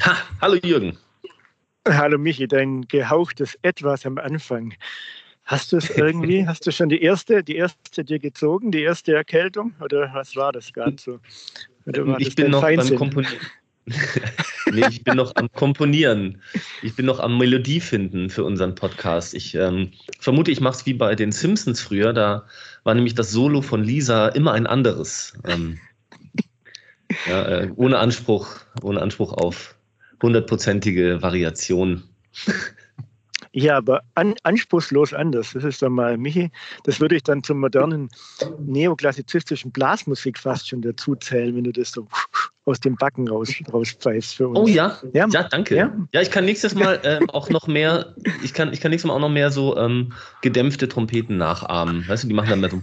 Ha, hallo Jürgen. Hallo Michi, dein gehauchtes Etwas am Anfang. Hast du es irgendwie, hast du schon die erste, die erste dir gezogen, die erste Erkältung? Oder was war das gerade so? ich bin noch Feindsinn? beim Komponieren. nee, ich bin noch am Komponieren. Ich bin noch am Melodie finden für unseren Podcast. Ich ähm, vermute, ich mache es wie bei den Simpsons früher. Da war nämlich das Solo von Lisa immer ein anderes. Ähm, ja, äh, ohne Anspruch, ohne Anspruch auf hundertprozentige Variation. Ja, aber an, anspruchslos anders. Das ist dann mal, Michi, das würde ich dann zur modernen neoklassizistischen Blasmusik fast schon dazu zählen, wenn du das so aus dem Backen raus, rauspfeifst für uns. Oh ja, ja, ja danke. Ja? ja? ich kann nächstes Mal äh, auch noch mehr, ich kann, ich kann nächstes Mal auch noch mehr so ähm, gedämpfte Trompeten nachahmen. Weißt du, die machen dann mehr so.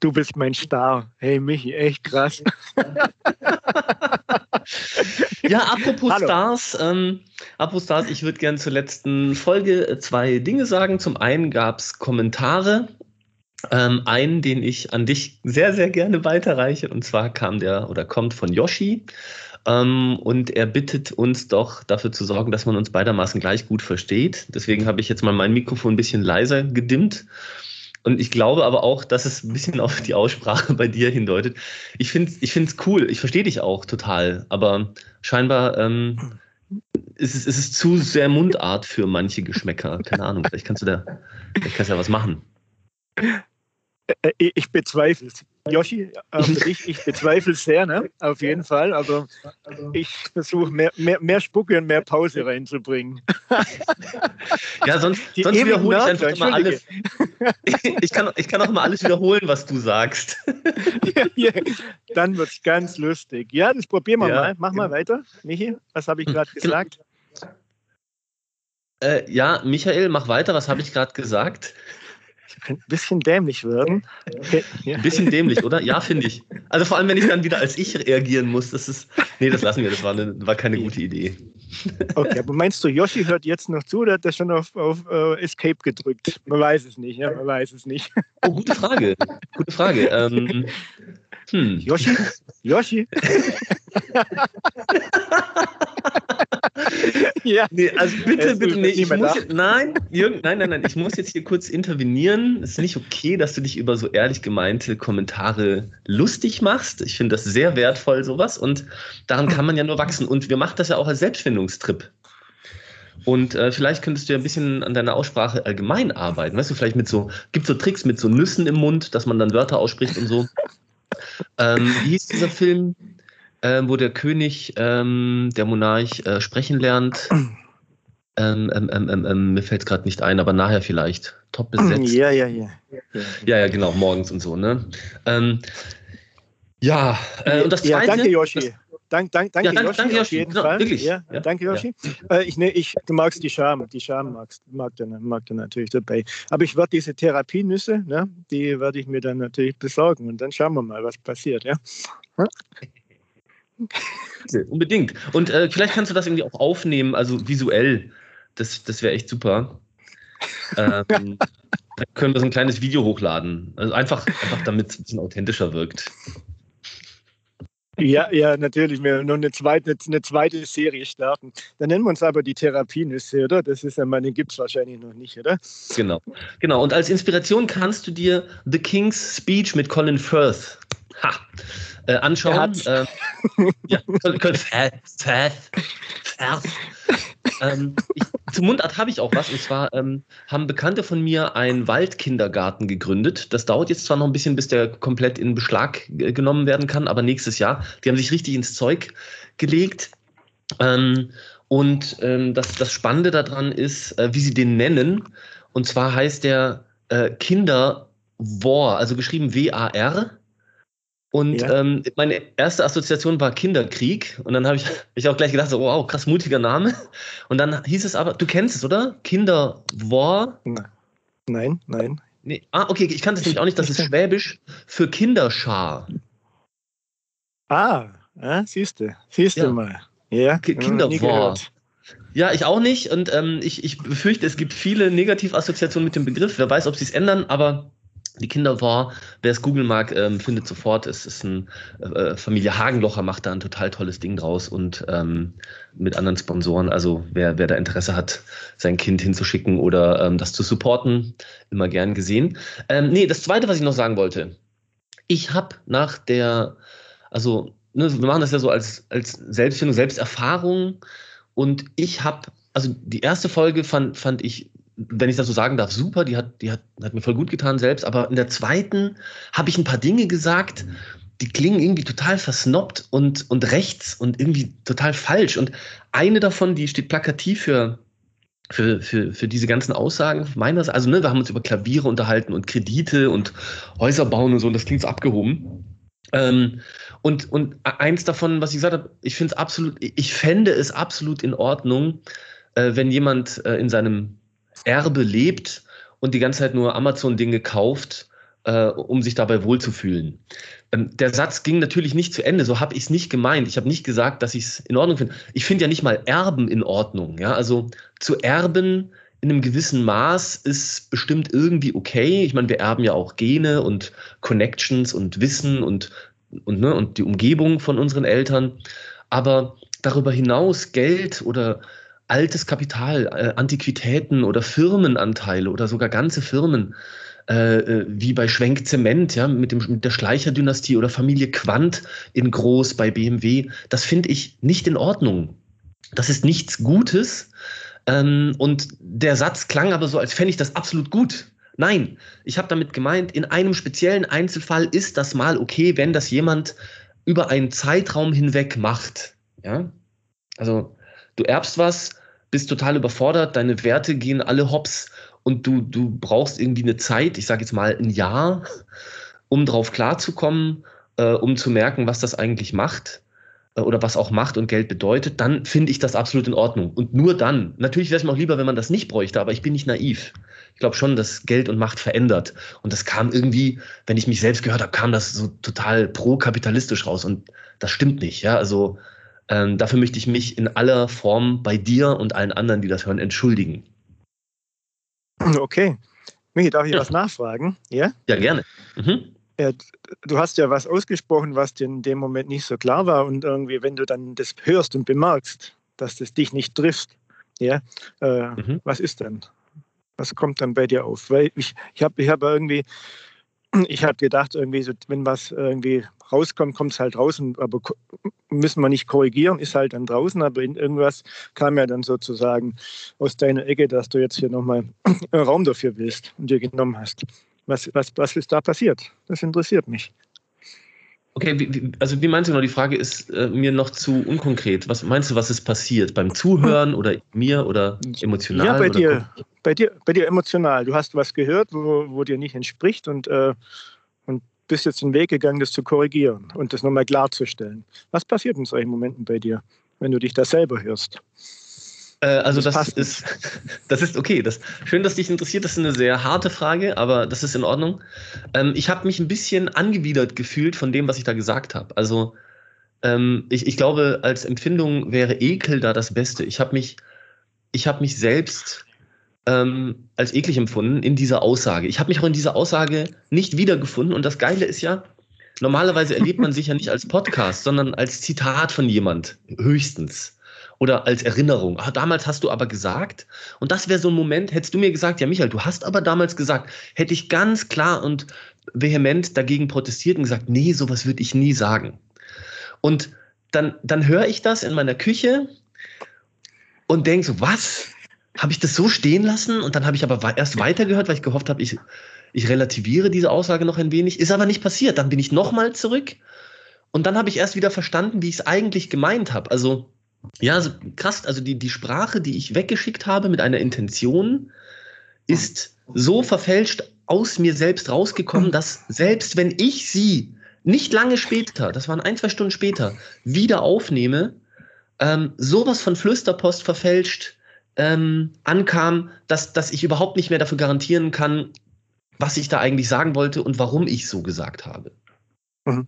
Du bist mein Star. Hey Michi, echt krass. ja, apropos Hallo. Stars, ähm, apropos Stars, ich würde gerne zur letzten Folge zwei Dinge sagen. Zum einen gab es Kommentare. Ähm, einen, den ich an dich sehr, sehr gerne weiterreiche. Und zwar kam der oder kommt von Yoshi. Ähm, und er bittet uns doch dafür zu sorgen, dass man uns beidermaßen gleich gut versteht. Deswegen habe ich jetzt mal mein Mikrofon ein bisschen leiser gedimmt und ich glaube aber auch, dass es ein bisschen auf die Aussprache bei dir hindeutet. Ich finde es ich cool, ich verstehe dich auch total, aber scheinbar ähm, ist, es, ist es zu sehr Mundart für manche Geschmäcker. Keine Ahnung, vielleicht kannst du da, vielleicht kannst du da was machen. Äh, äh, ich bezweifle es. Yoshi, also ich, ich bezweifle es sehr, ne? auf jeden Fall. Also ich versuche mehr, mehr, mehr Spucke und mehr Pause reinzubringen. Ja, sonst, sonst wiederhole ich einfach immer alles. Ich kann, ich kann auch mal alles wiederholen, was du sagst. Ja, ja. Dann wird es ganz lustig. Ja, das probieren wir ja, mal. Mach genau. mal weiter. Michi, was habe ich gerade genau. gesagt? Äh, ja, Michael, mach weiter. Was habe ich gerade gesagt? Ein bisschen dämlich werden. Ein bisschen dämlich, oder? Ja, finde ich. Also vor allem, wenn ich dann wieder als ich reagieren muss, das ist. Nee, das lassen wir, das war, eine, war keine gute Idee. Okay, aber meinst du, Yoshi hört jetzt noch zu oder hat er schon auf, auf uh, Escape gedrückt? Man weiß es nicht, ja, man weiß es nicht. Oh, gute Frage. Gute Frage. Ähm, hm. Yoshi? Yoshi? ja. Nee, also bitte, bitte, nee, ich muss jetzt, nein, Jürgen, nein, nein, nein, ich muss jetzt hier kurz intervenieren. Es ist nicht okay, dass du dich über so ehrlich gemeinte Kommentare lustig machst. Ich finde das sehr wertvoll, sowas. Und daran kann man ja nur wachsen. Und wir machen das ja auch als Selbstfindungstrip. Und äh, vielleicht könntest du ja ein bisschen an deiner Aussprache allgemein arbeiten. Weißt du, vielleicht mit so, gibt so Tricks mit so Nüssen im Mund, dass man dann Wörter ausspricht und so. Ähm, wie hieß dieser Film? Äh, wo der König, ähm, der Monarch, äh, sprechen lernt. Ähm, ähm, ähm, ähm, ähm mir fällt es gerade nicht ein, aber nachher vielleicht. Top besetzt. Ja, ja, ja. Ja, ja, genau, morgens und so, ne? ja, äh, und das zweite. Ja, danke, Yoshi. Dank, dank, danke, ja, danke, Yoshi, danke, Yoshi, auf jeden genau, Fall. Wirklich? Ja, ja, danke, Yoshi. Ja. Äh, ich, ne, ich, du magst die Scham, die Scham magst, mag, du, mag natürlich dabei. Aber ich werde diese Therapienüsse, ne, die werde ich mir dann natürlich besorgen und dann schauen wir mal, was passiert. Ja? Unbedingt. Und äh, vielleicht kannst du das irgendwie auch aufnehmen, also visuell. Das, das wäre echt super. Ähm, dann können wir so ein kleines Video hochladen. Also einfach, einfach damit es ein bisschen authentischer wirkt. Ja, ja, natürlich. Wir noch eine zweite, eine zweite Serie starten. Dann nennen wir uns aber die Therapienüsse, oder? Das ist ja den gibt es wahrscheinlich noch nicht, oder? Genau. Genau. Und als Inspiration kannst du dir The King's Speech mit Colin Firth ha, äh, anschauen. Äh, ja, ähm, ich, zum Mundart habe ich auch was. Und zwar ähm, haben Bekannte von mir einen Waldkindergarten gegründet. Das dauert jetzt zwar noch ein bisschen, bis der komplett in Beschlag genommen werden kann, aber nächstes Jahr. Die haben sich richtig ins Zeug gelegt. Ähm, und ähm, das, das Spannende daran ist, äh, wie sie den nennen. Und zwar heißt der äh, Kinderwar, also geschrieben W-A-R. Und ja. ähm, meine erste Assoziation war Kinderkrieg. Und dann habe ich, ich auch gleich gedacht, so, wow, krass mutiger Name. Und dann hieß es aber, du kennst es, oder? Kinderwar? Nein, nein. Nee. Ah, okay, ich kannte es nämlich auch nicht. Das ist Schwäbisch für Kinderschar. Ah, ja, siehst du. Siehst ja. du mal. Ja, Kinderwar. Ja, ich auch nicht. Und ähm, ich, ich befürchte, es gibt viele Negativassoziationen mit dem Begriff. Wer weiß, ob sie es ändern, aber die Kinder war, wer es googeln mag, ähm, findet sofort, es ist ein äh, Familie Hagenlocher macht da ein total tolles Ding draus und ähm, mit anderen Sponsoren. Also wer, wer da Interesse hat, sein Kind hinzuschicken oder ähm, das zu supporten, immer gern gesehen. Ähm, nee, das zweite, was ich noch sagen wollte, ich habe nach der, also ne, wir machen das ja so als, als Selbstfindung, Selbsterfahrung und ich habe, also die erste Folge fand, fand ich wenn ich das so sagen darf, super, die hat, die hat, hat mir voll gut getan selbst, aber in der zweiten habe ich ein paar Dinge gesagt, die klingen irgendwie total versnoppt und, und rechts und irgendwie total falsch. Und eine davon, die steht plakativ für, für, für, für diese ganzen Aussagen meiner Also, ne, wir haben uns über Klaviere unterhalten und Kredite und Häuser bauen und so, und das klingt so abgehoben. Ähm, und, und eins davon, was ich gesagt habe, ich finde es absolut, ich fände es absolut in Ordnung, äh, wenn jemand äh, in seinem Erbe lebt und die ganze Zeit nur Amazon-Dinge kauft, äh, um sich dabei wohlzufühlen. Ähm, der Satz ging natürlich nicht zu Ende, so habe ich es nicht gemeint. Ich habe nicht gesagt, dass ich es in Ordnung finde. Ich finde ja nicht mal Erben in Ordnung. Ja? Also zu erben in einem gewissen Maß ist bestimmt irgendwie okay. Ich meine, wir erben ja auch Gene und Connections und Wissen und, und, ne, und die Umgebung von unseren Eltern. Aber darüber hinaus Geld oder altes Kapital, äh, Antiquitäten oder Firmenanteile oder sogar ganze Firmen, äh, äh, wie bei Schwenk Zement, ja, mit, dem, mit der Schleicher-Dynastie oder Familie Quandt in Groß bei BMW, das finde ich nicht in Ordnung. Das ist nichts Gutes. Ähm, und der Satz klang aber so, als fände ich das absolut gut. Nein, ich habe damit gemeint, in einem speziellen Einzelfall ist das mal okay, wenn das jemand über einen Zeitraum hinweg macht. Ja? Also du erbst was, bist total überfordert, deine Werte gehen alle hops und du, du brauchst irgendwie eine Zeit, ich sage jetzt mal ein Jahr, um drauf klarzukommen, äh, um zu merken, was das eigentlich macht äh, oder was auch Macht und Geld bedeutet, dann finde ich das absolut in Ordnung. Und nur dann, natürlich wäre es mir auch lieber, wenn man das nicht bräuchte, aber ich bin nicht naiv. Ich glaube schon, dass Geld und Macht verändert. Und das kam irgendwie, wenn ich mich selbst gehört habe, kam das so total pro-kapitalistisch raus. Und das stimmt nicht. Ja, also ähm, dafür möchte ich mich in aller Form bei dir und allen anderen, die das hören, entschuldigen. Okay. Michi, darf ich ja. was nachfragen? Ja? Ja, gerne. Mhm. Ja, du hast ja was ausgesprochen, was dir in dem Moment nicht so klar war. Und irgendwie, wenn du dann das hörst und bemerkst, dass das dich nicht trifft, ja, äh, mhm. was ist denn? Was kommt dann bei dir auf? Weil ich, ich habe ich hab irgendwie ich habe gedacht, irgendwie, so, wenn was irgendwie rauskommt, kommt es halt draußen, aber müssen wir nicht korrigieren, ist halt dann draußen, aber in irgendwas kam ja dann sozusagen aus deiner Ecke, dass du jetzt hier nochmal Raum dafür willst und dir genommen hast. Was, was, was ist da passiert? Das interessiert mich. Okay, wie, also wie meinst du genau? Die Frage ist äh, mir noch zu unkonkret. Was meinst du, was ist passiert? Beim Zuhören oder mir oder emotional? Ja, bei oder dir, bei dir, bei dir emotional. Du hast was gehört, wo, wo dir nicht entspricht und, äh, und bist jetzt den Weg gegangen, das zu korrigieren und das nochmal klarzustellen. Was passiert in solchen Momenten bei dir, wenn du dich da selber hörst? Äh, also das, das ist, das ist okay. Das, schön, dass dich interessiert. Das ist eine sehr harte Frage, aber das ist in Ordnung. Ähm, ich habe mich ein bisschen angewidert gefühlt von dem, was ich da gesagt habe. Also ähm, ich, ich glaube, als Empfindung wäre Ekel da das Beste. Ich habe mich, ich habe mich selbst ähm, als eklig empfunden in dieser Aussage. Ich habe mich auch in dieser Aussage nicht wiedergefunden. Und das Geile ist ja, normalerweise erlebt man sich ja nicht als Podcast, sondern als Zitat von jemand, höchstens oder als Erinnerung. Ah, damals hast du aber gesagt. Und das wäre so ein Moment, hättest du mir gesagt, ja, Michael, du hast aber damals gesagt, hätte ich ganz klar und vehement dagegen protestiert und gesagt, nee, sowas würde ich nie sagen. Und dann, dann höre ich das in meiner Küche und denke so, was? Habe ich das so stehen lassen? Und dann habe ich aber erst weitergehört, weil ich gehofft habe, ich, ich relativiere diese Aussage noch ein wenig. Ist aber nicht passiert. Dann bin ich nochmal zurück und dann habe ich erst wieder verstanden, wie ich es eigentlich gemeint habe. Also ja, also krass. Also die, die Sprache, die ich weggeschickt habe mit einer Intention, ist so verfälscht aus mir selbst rausgekommen, dass selbst wenn ich sie nicht lange später, das waren ein, zwei Stunden später, wieder aufnehme, ähm, sowas von Flüsterpost verfälscht ähm, ankam, dass, dass ich überhaupt nicht mehr dafür garantieren kann, was ich da eigentlich sagen wollte und warum ich so gesagt habe. Mhm.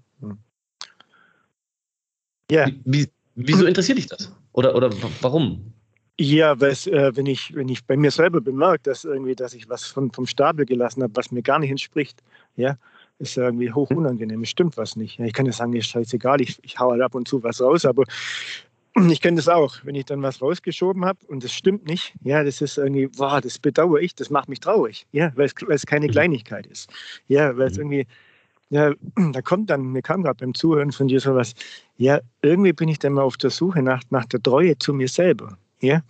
Ja. Wie, wie, Wieso interessiert dich das? Oder, oder warum? Ja, äh, wenn, ich, wenn ich bei mir selber bemerke, dass irgendwie, dass ich was von, vom Stapel gelassen habe, was mir gar nicht entspricht, ja, ist ja irgendwie hoch unangenehm. Es stimmt was nicht. Ja, ich kann ja sagen, ist scheißegal, ich, ich hau halt ab und zu was raus, aber ich kenne das auch, wenn ich dann was rausgeschoben habe und das stimmt nicht, ja, das ist irgendwie, boah, das bedauere ich, das macht mich traurig, ja, weil es, keine mhm. Kleinigkeit ist. Ja, weil es mhm. irgendwie, ja, da kommt dann, mir kam gerade beim Zuhören von dir sowas, ja, irgendwie bin ich dann mal auf der Suche nach, nach der Treue zu mir selber. Ja,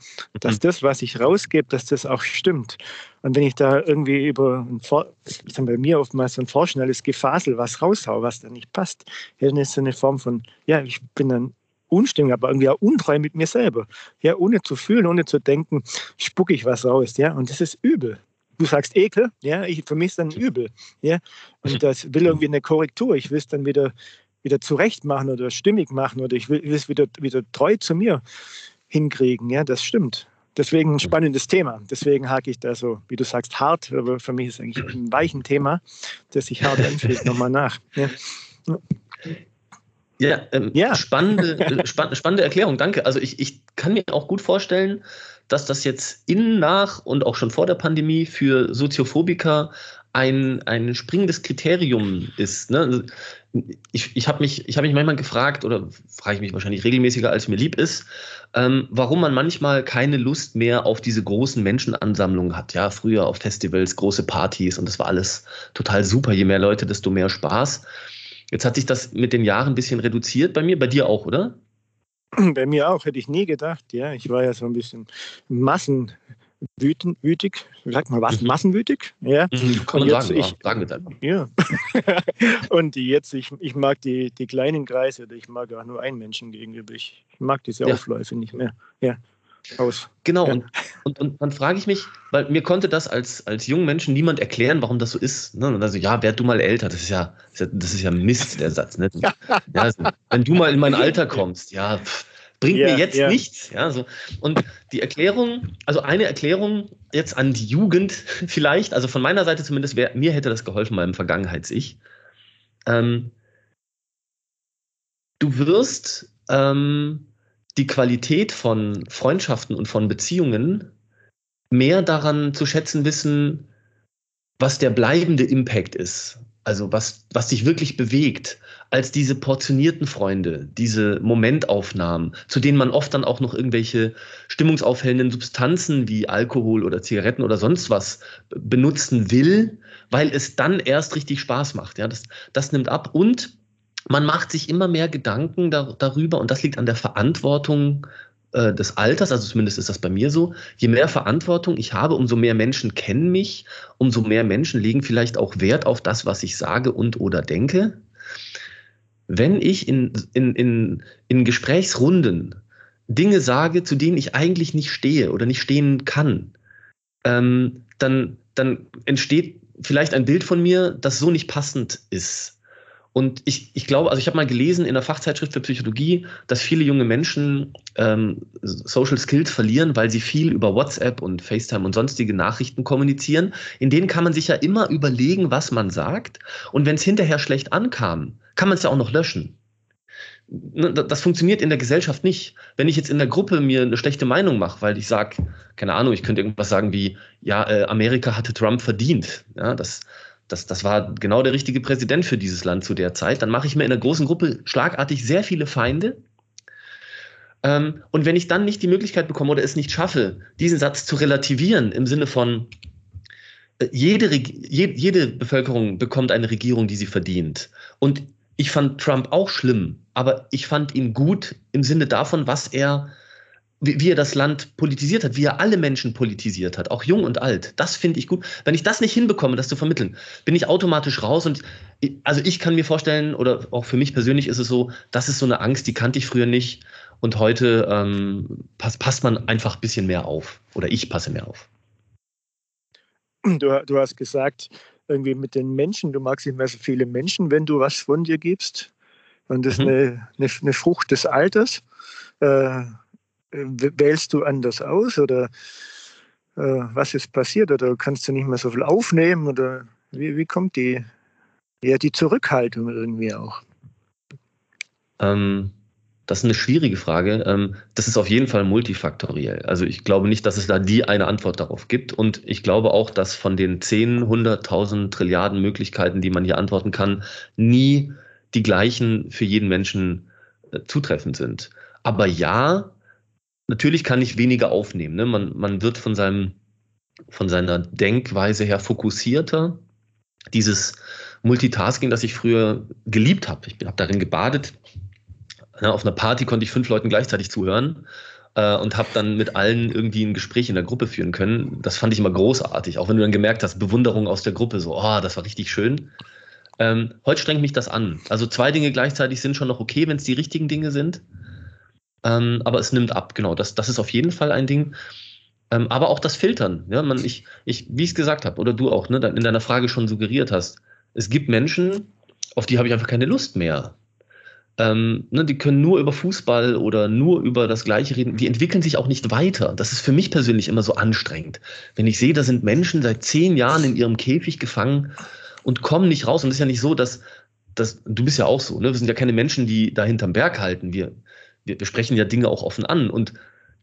dass mhm. das, was ich rausgebe, dass das auch stimmt. Und wenn ich da irgendwie über, ein ich sage bei mir oftmals so ein vorschnelles Gefasel was raushau, was da nicht passt, dann ist so eine Form von, ja, ich bin dann unstimmig, aber irgendwie auch untreu mit mir selber. Ja, ohne zu fühlen, ohne zu denken, spucke ich was raus. Ja, und das ist übel. Du sagst Ekel, ja, ich, für mich ist dann übel. Ja, und das will irgendwie eine Korrektur. Ich will es dann wieder, wieder zurecht machen oder stimmig machen oder ich will, will es wieder, wieder treu zu mir hinkriegen. Ja, das stimmt. Deswegen ein spannendes Thema. Deswegen hake ich da so, wie du sagst, hart, aber für mich ist es eigentlich ein weichen Thema, das sich hart anfühlt, nochmal nach. Ja. Ja, ähm, ja. Spannende, äh, spann, spannende Erklärung, danke. Also ich, ich kann mir auch gut vorstellen, dass das jetzt in, nach und auch schon vor der Pandemie für Soziophobiker ein, ein springendes Kriterium ist. Ne? Also ich, ich habe mich, hab mich manchmal gefragt, oder frage ich mich wahrscheinlich regelmäßiger, als mir lieb ist, ähm, warum man manchmal keine Lust mehr auf diese großen Menschenansammlungen hat. Ja, früher auf Festivals, große Partys und das war alles total super. Je mehr Leute, desto mehr Spaß. Jetzt hat sich das mit den Jahren ein bisschen reduziert bei mir, bei dir auch, oder? Bei mir auch, hätte ich nie gedacht. Ja, ich war ja so ein bisschen massenwütig, sag mal was, mhm. massenwütig. Ja, mhm, kann man jetzt, sagen, ich, sagen wir Ja. und jetzt, ich, ich mag die, die kleinen Kreise, ich mag auch nur einen Menschen gegenüber. Ich, ich mag diese ja. Aufläufe nicht mehr. Ja aus. Genau, ja. und, und, und dann frage ich mich, weil mir konnte das als, als jungen Menschen niemand erklären, warum das so ist. Ne? Und also, ja, werd du mal älter, das ist ja, das ist ja Mist, der Satz. Ne? ja, also, wenn du mal in mein Alter kommst, ja, pff, bringt yeah, mir jetzt yeah. nichts. Ja, so. Und die Erklärung, also eine Erklärung jetzt an die Jugend vielleicht, also von meiner Seite zumindest, wär, mir hätte das geholfen, meinem Vergangenheits-Ich. Ähm, du wirst ähm, die Qualität von Freundschaften und von Beziehungen mehr daran zu schätzen wissen, was der bleibende Impact ist. Also was, was dich wirklich bewegt, als diese portionierten Freunde, diese Momentaufnahmen, zu denen man oft dann auch noch irgendwelche stimmungsaufhellenden Substanzen wie Alkohol oder Zigaretten oder sonst was benutzen will, weil es dann erst richtig Spaß macht. Ja, das, das nimmt ab und man macht sich immer mehr Gedanken da, darüber und das liegt an der Verantwortung äh, des Alters, also zumindest ist das bei mir so. Je mehr Verantwortung ich habe, umso mehr Menschen kennen mich, umso mehr Menschen legen vielleicht auch Wert auf das, was ich sage und oder denke. Wenn ich in, in, in, in Gesprächsrunden Dinge sage, zu denen ich eigentlich nicht stehe oder nicht stehen kann, ähm, dann, dann entsteht vielleicht ein Bild von mir, das so nicht passend ist. Und ich, ich glaube, also ich habe mal gelesen in der Fachzeitschrift für Psychologie, dass viele junge Menschen ähm, Social Skills verlieren, weil sie viel über WhatsApp und FaceTime und sonstige Nachrichten kommunizieren. In denen kann man sich ja immer überlegen, was man sagt. Und wenn es hinterher schlecht ankam, kann man es ja auch noch löschen. Ne, das funktioniert in der Gesellschaft nicht. Wenn ich jetzt in der Gruppe mir eine schlechte Meinung mache, weil ich sage, keine Ahnung, ich könnte irgendwas sagen wie, ja, äh, Amerika hatte Trump verdient. Ja, das, das, das war genau der richtige Präsident für dieses Land zu der Zeit, dann mache ich mir in einer großen Gruppe schlagartig sehr viele Feinde. Ähm, und wenn ich dann nicht die Möglichkeit bekomme oder es nicht schaffe, diesen Satz zu relativieren im Sinne von, äh, jede, jede, jede Bevölkerung bekommt eine Regierung, die sie verdient. Und ich fand Trump auch schlimm, aber ich fand ihn gut im Sinne davon, was er wie, wie er das Land politisiert hat, wie er alle Menschen politisiert hat, auch jung und alt. Das finde ich gut. Wenn ich das nicht hinbekomme, das zu vermitteln, bin ich automatisch raus. Und also ich kann mir vorstellen, oder auch für mich persönlich ist es so, das ist so eine Angst, die kannte ich früher nicht. Und heute ähm, passt, passt man einfach ein bisschen mehr auf. Oder ich passe mehr auf. Du, du hast gesagt, irgendwie mit den Menschen, du magst nicht mehr so viele Menschen, wenn du was von dir gibst. Und das ist mhm. eine, eine, eine, Frucht des Alters. Äh, wählst du anders aus oder äh, was ist passiert oder kannst du nicht mehr so viel aufnehmen oder wie, wie kommt die, ja, die Zurückhaltung irgendwie auch? Ähm, das ist eine schwierige Frage. Ähm, das ist auf jeden Fall multifaktoriell. Also ich glaube nicht, dass es da die eine Antwort darauf gibt. Und ich glaube auch, dass von den 10, 100.000 Trilliarden Möglichkeiten, die man hier antworten kann, nie die gleichen für jeden Menschen äh, zutreffend sind. Aber ja, natürlich kann ich weniger aufnehmen. Ne? Man, man wird von, seinem, von seiner Denkweise her fokussierter. Dieses Multitasking, das ich früher geliebt habe. Ich habe darin gebadet. Ja, auf einer Party konnte ich fünf Leuten gleichzeitig zuhören äh, und habe dann mit allen irgendwie ein Gespräch in der Gruppe führen können. Das fand ich immer großartig, auch wenn du dann gemerkt hast, Bewunderung aus der Gruppe, so, oh, das war richtig schön. Ähm, heute strengt mich das an. Also zwei Dinge gleichzeitig sind schon noch okay, wenn es die richtigen Dinge sind. Ähm, aber es nimmt ab, genau. Das, das ist auf jeden Fall ein Ding. Ähm, aber auch das Filtern. Ja, man, ich, ich, wie ich es gesagt habe, oder du auch, ne, in deiner Frage schon suggeriert hast, es gibt Menschen, auf die habe ich einfach keine Lust mehr. Ähm, ne, die können nur über Fußball oder nur über das Gleiche reden. Die entwickeln sich auch nicht weiter. Das ist für mich persönlich immer so anstrengend. Wenn ich sehe, da sind Menschen seit zehn Jahren in ihrem Käfig gefangen und kommen nicht raus. Und es ist ja nicht so, dass, dass du bist ja auch so. Ne? Wir sind ja keine Menschen, die da hinterm Berg halten. Wir, wir, wir sprechen ja Dinge auch offen an. Und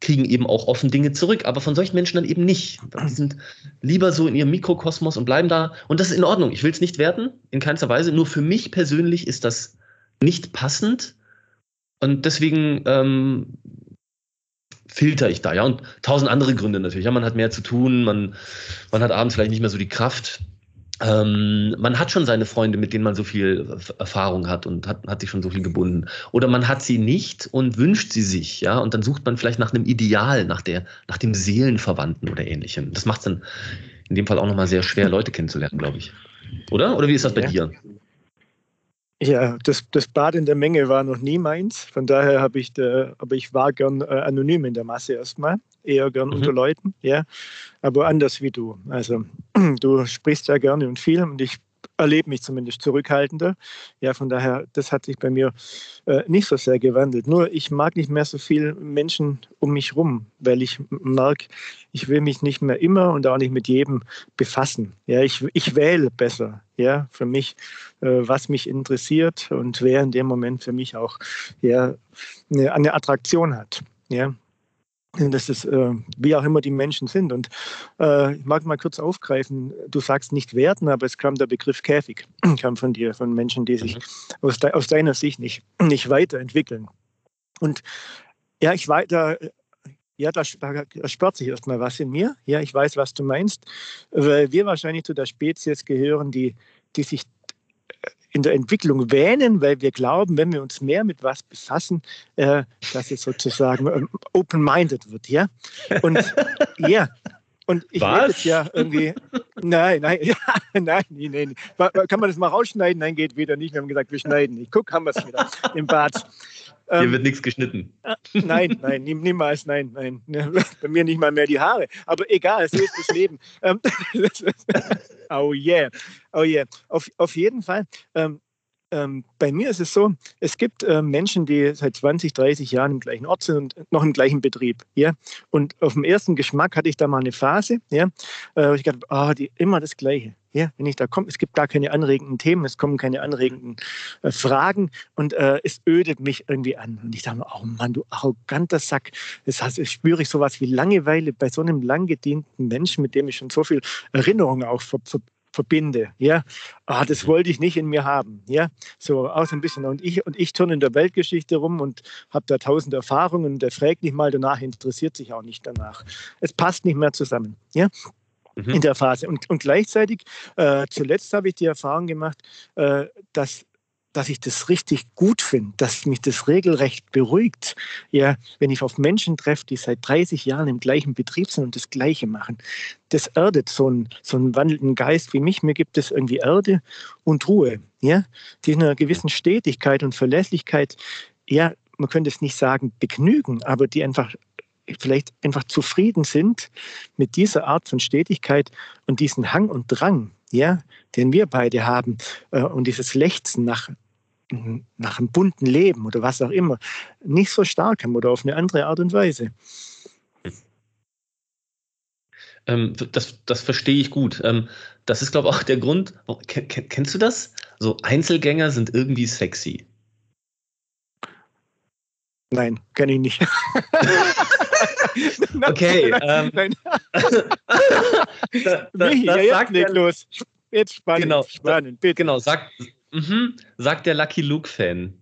kriegen eben auch offen Dinge zurück, aber von solchen Menschen dann eben nicht. Die sind lieber so in ihrem Mikrokosmos und bleiben da. Und das ist in Ordnung. Ich will es nicht werten, in keinster Weise. Nur für mich persönlich ist das nicht passend. Und deswegen ähm, filter ich da, ja. Und tausend andere Gründe natürlich. Ja, man hat mehr zu tun, man, man hat abends vielleicht nicht mehr so die Kraft ähm, man hat schon seine Freunde, mit denen man so viel Erfahrung hat und hat, hat sich schon so viel gebunden. Oder man hat sie nicht und wünscht sie sich, ja, und dann sucht man vielleicht nach einem Ideal, nach der, nach dem Seelenverwandten oder ähnlichem. Das macht es dann in dem Fall auch nochmal sehr schwer, Leute kennenzulernen, glaube ich. Oder? Oder wie ist das bei ja. dir? Ja, das, das Bad in der Menge war noch nie meins. Von daher habe ich, da, aber ich war gern äh, anonym in der Masse erstmal, eher gern mhm. unter Leuten, ja, aber anders wie du. Also du sprichst ja gerne und viel und ich erlebe mich zumindest zurückhaltender. Ja, von daher, das hat sich bei mir äh, nicht so sehr gewandelt. Nur ich mag nicht mehr so viele Menschen um mich rum, weil ich merke, ich will mich nicht mehr immer und auch nicht mit jedem befassen. Ja, ich, ich wähle besser, ja, für mich, äh, was mich interessiert und wer in dem Moment für mich auch ja, eine, eine Attraktion hat. Ja, das ist, äh, wie auch immer die Menschen sind. Und äh, ich mag mal kurz aufgreifen, du sagst nicht werten, aber es kam der Begriff Käfig, kam von dir, von Menschen, die sich mhm. aus, de aus, deiner Sicht nicht, nicht weiterentwickeln. Und ja, ich weiter, ja, da, da sperrt sich erstmal was in mir. Ja, ich weiß, was du meinst, weil wir wahrscheinlich zu der Spezies gehören, die, die sich in der Entwicklung wähnen, weil wir glauben, wenn wir uns mehr mit was befassen, äh, dass es sozusagen ähm, open-minded wird. Ja? Und ja, und ich Was? jetzt ja irgendwie. Nein, nein, ja, nein, nein, nein. Kann man das mal rausschneiden? Nein, geht wieder nicht. Wir haben gesagt, wir schneiden nicht. Guck, haben wir es wieder im Bad. Hier ähm, wird nichts geschnitten. Äh, nein, nein, niemals, nein, nein. Bei mir nicht mal mehr die Haare. Aber egal, so ist das Leben. Ähm, oh yeah, oh yeah. Auf, auf jeden Fall. Ähm, ähm, bei mir ist es so, es gibt äh, Menschen, die seit 20, 30 Jahren im gleichen Ort sind und noch im gleichen Betrieb. Ja? Und auf dem ersten Geschmack hatte ich da mal eine Phase, ja? äh, ich dachte, oh, die, immer das Gleiche. Ja, wenn ich da komme, es gibt gar keine anregenden Themen, es kommen keine anregenden äh, Fragen und äh, es ödet mich irgendwie an. Und ich dachte mir, oh Mann, du arroganter Sack. Das heißt, ich spüre ich sowas wie Langeweile bei so einem lang gedienten Menschen, mit dem ich schon so viel Erinnerungen auch ver, ver, verbinde. Ja, ah, das wollte ich nicht in mir haben. Ja, so auch so ein bisschen. Und ich und ich turne in der Weltgeschichte rum und habe da tausend Erfahrungen. Und der fragt nicht mal danach, interessiert sich auch nicht danach. Es passt nicht mehr zusammen. Ja, mhm. in der Phase. Und, und gleichzeitig, äh, zuletzt habe ich die Erfahrung gemacht, äh, dass dass ich das richtig gut finde, dass mich das regelrecht beruhigt. Ja, wenn ich auf Menschen treffe, die seit 30 Jahren im gleichen Betrieb sind und das Gleiche machen. Das erdet so einen, so einen wandelnden Geist wie mich. Mir gibt es irgendwie Erde und Ruhe. Ja, die in einer gewissen Stetigkeit und Verlässlichkeit, ja, man könnte es nicht sagen begnügen, aber die einfach vielleicht einfach zufrieden sind mit dieser Art von Stetigkeit und diesen Hang und Drang, ja, den wir beide haben äh, und dieses Lechzen nach, nach einem bunten Leben oder was auch immer, nicht so stark haben oder auf eine andere Art und Weise. Ähm, das, das verstehe ich gut. Ähm, das ist, glaube ich, auch der Grund. Kennst du das? So Einzelgänger sind irgendwie sexy. Nein, kenne ich nicht. okay. Ähm, nein. da, da, Michi, das ja, sagt jetzt los. Jetzt spannend. Genau, spannend, bitte. Genau, sagt, mh, sagt der Lucky Luke-Fan.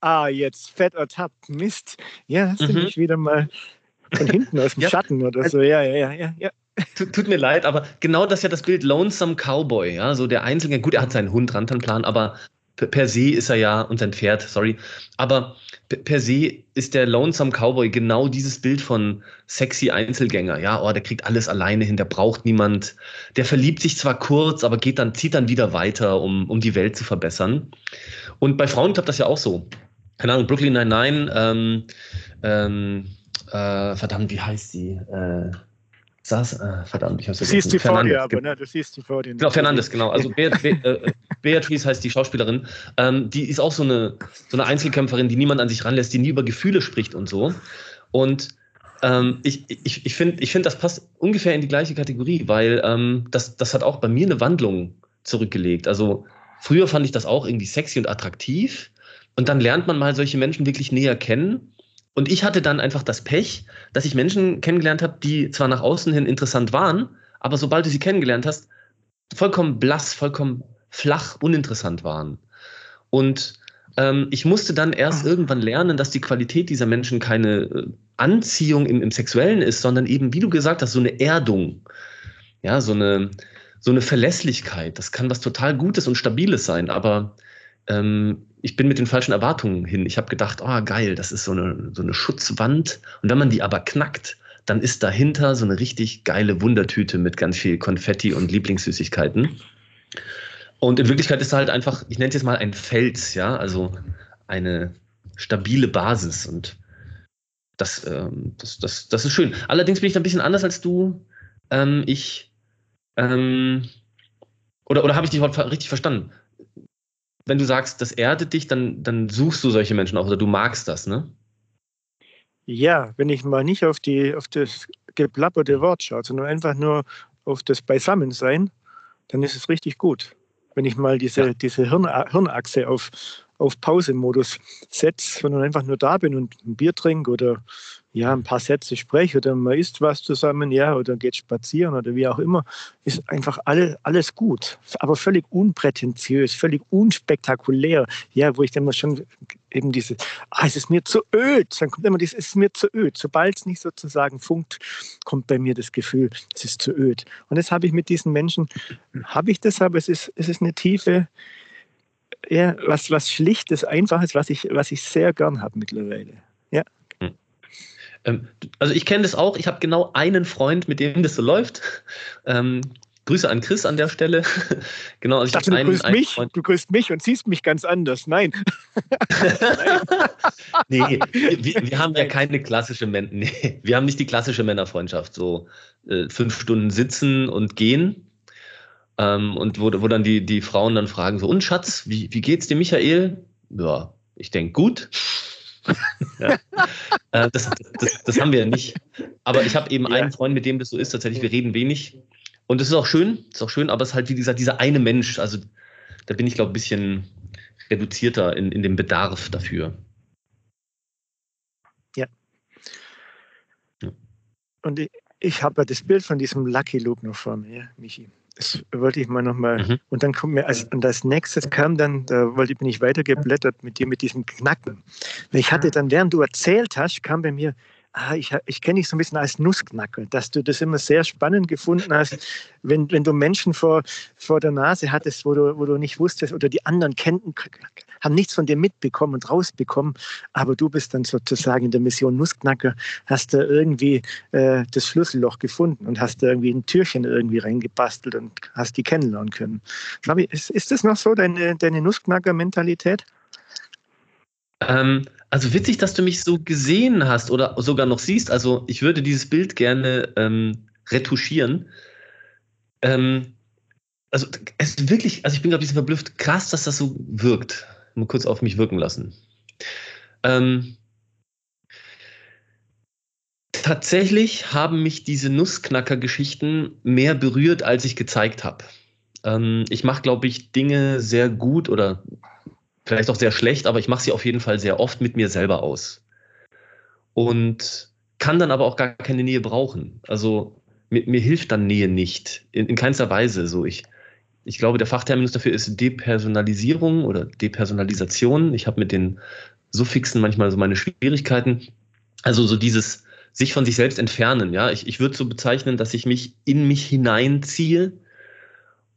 Ah, jetzt fett ertappt. Mist. Ja, hast du mhm. mich wieder mal von hinten aus dem ja. Schatten oder so. Ja, ja, ja, ja. Tut, tut, mir leid, aber genau das ist ja das Bild Lonesome Cowboy, ja, so der Einzelne. Gut, er hat seinen Hund Rantanplan, aber per se ist er ja, und sein Pferd, sorry, aber per se ist der Lonesome Cowboy genau dieses Bild von sexy Einzelgänger. Ja, oh, der kriegt alles alleine hin, der braucht niemand. Der verliebt sich zwar kurz, aber geht dann, zieht dann wieder weiter, um, um die Welt zu verbessern. Und bei Frauen klappt das ja auch so. Keine Ahnung, Brooklyn Nine-Nine, ähm, ähm, äh, verdammt, wie heißt sie? Äh, saß, äh, verdammt, ich habe es Siehst die vor dir, aber ne, du siehst die vor dir. Genau, Fernandes, genau. Also Be Be äh, Beatrice heißt die Schauspielerin. Ähm, die ist auch so eine, so eine Einzelkämpferin, die niemand an sich ranlässt, die nie über Gefühle spricht und so. Und ähm, ich, ich, ich finde, ich find, das passt ungefähr in die gleiche Kategorie, weil ähm, das, das hat auch bei mir eine Wandlung zurückgelegt. Also früher fand ich das auch irgendwie sexy und attraktiv. Und dann lernt man mal solche Menschen wirklich näher kennen. Und ich hatte dann einfach das Pech, dass ich Menschen kennengelernt habe, die zwar nach außen hin interessant waren, aber sobald du sie kennengelernt hast, vollkommen blass, vollkommen flach, uninteressant waren. Und ähm, ich musste dann erst ah. irgendwann lernen, dass die Qualität dieser Menschen keine äh, Anziehung im, im Sexuellen ist, sondern eben, wie du gesagt hast, so eine Erdung. Ja, so eine, so eine Verlässlichkeit. Das kann was total Gutes und Stabiles sein, aber ähm, ich bin mit den falschen Erwartungen hin. Ich habe gedacht, oh geil, das ist so eine, so eine Schutzwand. Und wenn man die aber knackt, dann ist dahinter so eine richtig geile Wundertüte mit ganz viel Konfetti und Lieblingssüßigkeiten. Und in Wirklichkeit ist da halt einfach, ich nenne es jetzt mal ein Fels, ja, also eine stabile Basis. Und das, ähm, das, das, das ist schön. Allerdings bin ich da ein bisschen anders als du. Ähm, ich, ähm, oder, oder habe ich dich richtig verstanden? Wenn du sagst, das erdet dich, dann, dann suchst du solche Menschen auch oder du magst das, ne? Ja, wenn ich mal nicht auf, die, auf das geplapperte Wort schaue, sondern einfach nur auf das Beisammensein, dann ist es richtig gut. Wenn ich mal diese, ja. diese Hirn, Hirnachse auf, auf Pause-Modus setze, sondern einfach nur da bin und ein Bier trinke oder ja, ein paar Sätze spreche oder man isst was zusammen, ja, oder geht spazieren oder wie auch immer, ist einfach alle, alles gut. Aber völlig unprätentiös, völlig unspektakulär. Ja, wo ich dann mal schon eben diese, ah, es ist mir zu öd. Dann kommt immer dieses, es ist mir zu öd. Sobald es nicht sozusagen funkt, kommt bei mir das Gefühl, es ist zu öd. Und das habe ich mit diesen Menschen, habe ich das, aber es ist, es ist eine tiefe, ja, was, was Schlichtes, Einfaches, was ich, was ich sehr gern habe mittlerweile. Ja. Hm. Ähm, also ich kenne das auch. Ich habe genau einen Freund, mit dem das so läuft. Ähm, Grüße an Chris an der Stelle. genau, also ich dachte, du, einen, grüßt mich, du grüßt mich und siehst mich ganz anders. Nein. nee, wir, wir, haben ja keine klassische Männer. Nee, wir haben nicht die klassische Männerfreundschaft. So äh, fünf Stunden sitzen und gehen. Ähm, und wo, wo dann die, die Frauen dann fragen: so, und Schatz, wie, wie geht's dir, Michael? Ja, ich denke gut. ja. äh, das, das, das, haben wir ja nicht. Aber ich habe eben ja. einen Freund, mit dem das so ist. Tatsächlich, wir reden wenig. Und es ist auch schön, ist auch schön, aber es ist halt, wie gesagt, dieser eine Mensch. Also da bin ich, glaube ich, ein bisschen reduzierter in, in dem Bedarf dafür. Ja. ja. Und ich, ich habe ja das Bild von diesem Lucky Luke noch vor mir, Michi. Das wollte ich mal nochmal. Mhm. Und dann kommt mir als, und als nächstes kam dann, da wollte bin ich weitergeblättert mit dir mit diesem Knacken. Ich hatte dann, während du erzählt hast, kam bei mir, ah, ich, ich kenne dich so ein bisschen als Nussknacker, dass du das immer sehr spannend gefunden hast, wenn, wenn du Menschen vor, vor der Nase hattest, wo du, wo du nicht wusstest, oder die anderen kennten, haben nichts von dir mitbekommen und rausbekommen, aber du bist dann sozusagen in der Mission Nussknacker, hast da irgendwie äh, das Schlüsselloch gefunden und hast da irgendwie ein Türchen irgendwie reingebastelt und hast die kennenlernen können. Fabi, ist, ist das noch so, deine, deine Nussknacker-Mentalität? Ähm, also witzig, dass du mich so gesehen hast oder sogar noch siehst. Also ich würde dieses Bild gerne ähm, retuschieren. Ähm, also es ist wirklich, also ich bin ein bisschen verblüfft, krass, dass das so wirkt. Mal kurz auf mich wirken lassen. Ähm, tatsächlich haben mich diese Nussknacker-Geschichten mehr berührt, als ich gezeigt habe. Ähm, ich mache, glaube ich, Dinge sehr gut oder vielleicht auch sehr schlecht, aber ich mache sie auf jeden Fall sehr oft mit mir selber aus. Und kann dann aber auch gar keine Nähe brauchen. Also mir, mir hilft dann Nähe nicht, in, in keinster Weise. So ich, ich glaube, der Fachterminus dafür ist Depersonalisierung oder Depersonalisation. Ich habe mit den Suffixen manchmal so meine Schwierigkeiten. Also so dieses sich von sich selbst entfernen. Ja, ich, ich würde so bezeichnen, dass ich mich in mich hineinziehe